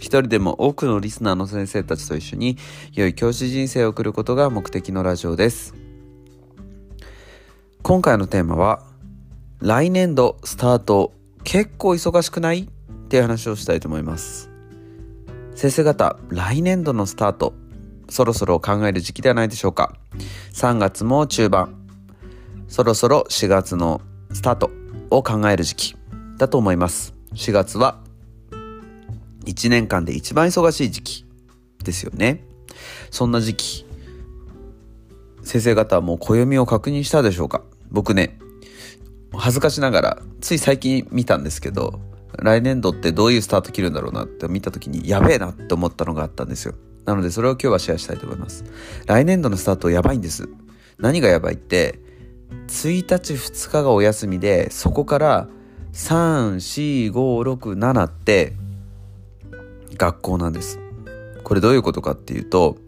一人でも多くのリスナーの先生たちと一緒に良い教師人生を送ることが目的のラジオです。今回のテーマは来年度スタート結構忙しくない？っていう話をしたいと思います。先生方、来年度のスタートそろそろ考える時期ではないでしょうか？3月も中盤、そろそろ4月のスタートを考える時期だと思います。4月は1年間で一番忙しい時期ですよね。そんな時期、先生方はもう暦を確認したでしょうか？僕ね、恥ずかしながら、つい最近見たんですけど、来年度ってどういうスタート切るんだろうなって見た時に、やべえなって思ったのがあったんですよ。なのでそれを今日はシェアしたいと思います。来年度のスタートやばいんです。何がやばいって、1日2日がお休みで、そこから3、4、5、6、7って学校なんです。これどういうことかっていうと、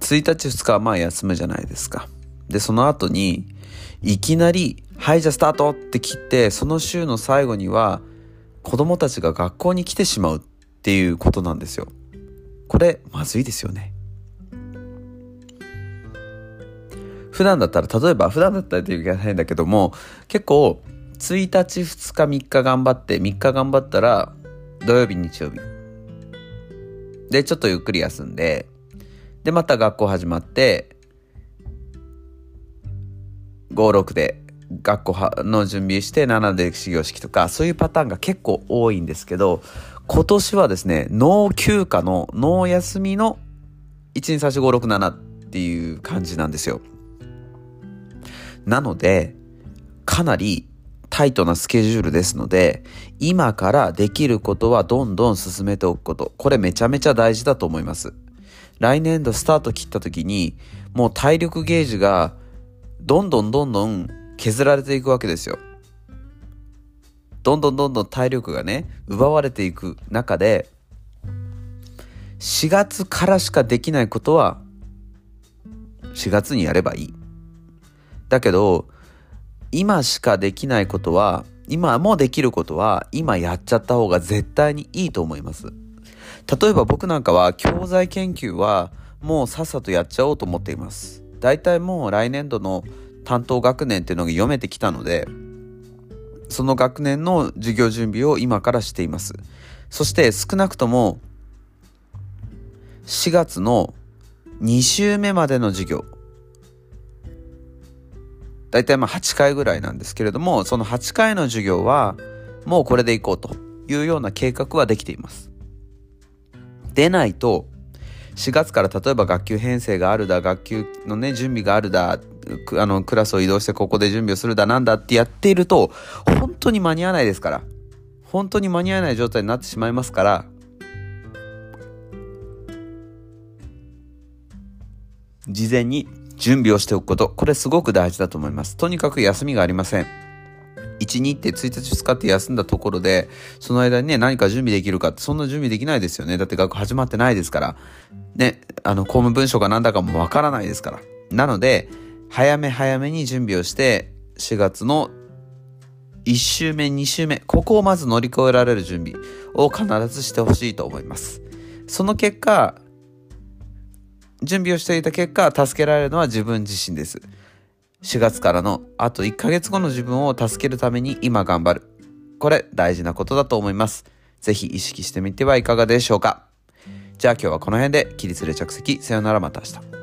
1日2日はまあ休むじゃないですか。で、その後に、いきなり、はい、じゃあスタートって切って、その週の最後には、子供たちが学校に来てしまうっていうことなんですよ。これ、まずいですよね。普段だったら、例えば普段だったらっていうか変だけども、結構、1日、2日、3日頑張って、3日頑張ったら、土曜日、日曜日、で、ちょっとゆっくり休んで、で、また学校始まって、5、6で学校の準備して、7で始業式とか、そういうパターンが結構多いんですけど、今年はですね、脳休暇の、脳休みの1、2、3、4、5、6、7っていう感じなんですよ。なので、かなりタイトなスケジュールですので、今からできることはどんどん進めておくこと。これめちゃめちゃ大事だと思います。来年度スタート切った時に、もう体力ゲージがどんどんどんどん削られていくわけですよ。どんどんどんどん体力がね、奪われていく中で、4月からしかできないことは、4月にやればいい。だけど、今しかできないことは、今もできることは、今やっちゃった方が絶対にいいと思います。例えば僕なんかは教材研究はもうさっさとやっちゃおうと思っています。大体もう来年度の担当学年っていうのが読めてきたので、その学年の授業準備を今からしています。そして少なくとも4月の2週目までの授業大体まあ8回ぐらいなんですけれども、その8回の授業は、もうこれでいこうというような計画はできています。でないと、4月から例えば学級編成があるだ、学級のね、準備があるだ、あの、クラスを移動してここで準備をするだなんだってやっていると、本当に間に合わないですから。本当に間に合わない状態になってしまいますから、事前に準備をしておくこと、これすごく大事だと思います。とにかく休みがありません。1、2って1日2日って休んだところで、その間にね、何か準備できるかって、そんな準備できないですよね。だって学校始まってないですから。ね、あの、公務文書が何だかもわからないですから。なので、早め早めに準備をして、4月の1週目、2週目、ここをまず乗り越えられる準備を必ずしてほしいと思います。その結果、準備をしていた結果、助けられるのは自分自身です。4月からのあと1ヶ月後の自分を助けるために今頑張る。これ大事なことだと思います。ぜひ意識してみてはいかがでしょうか。じゃあ今日はこの辺で起立で着席。さよならまた明日。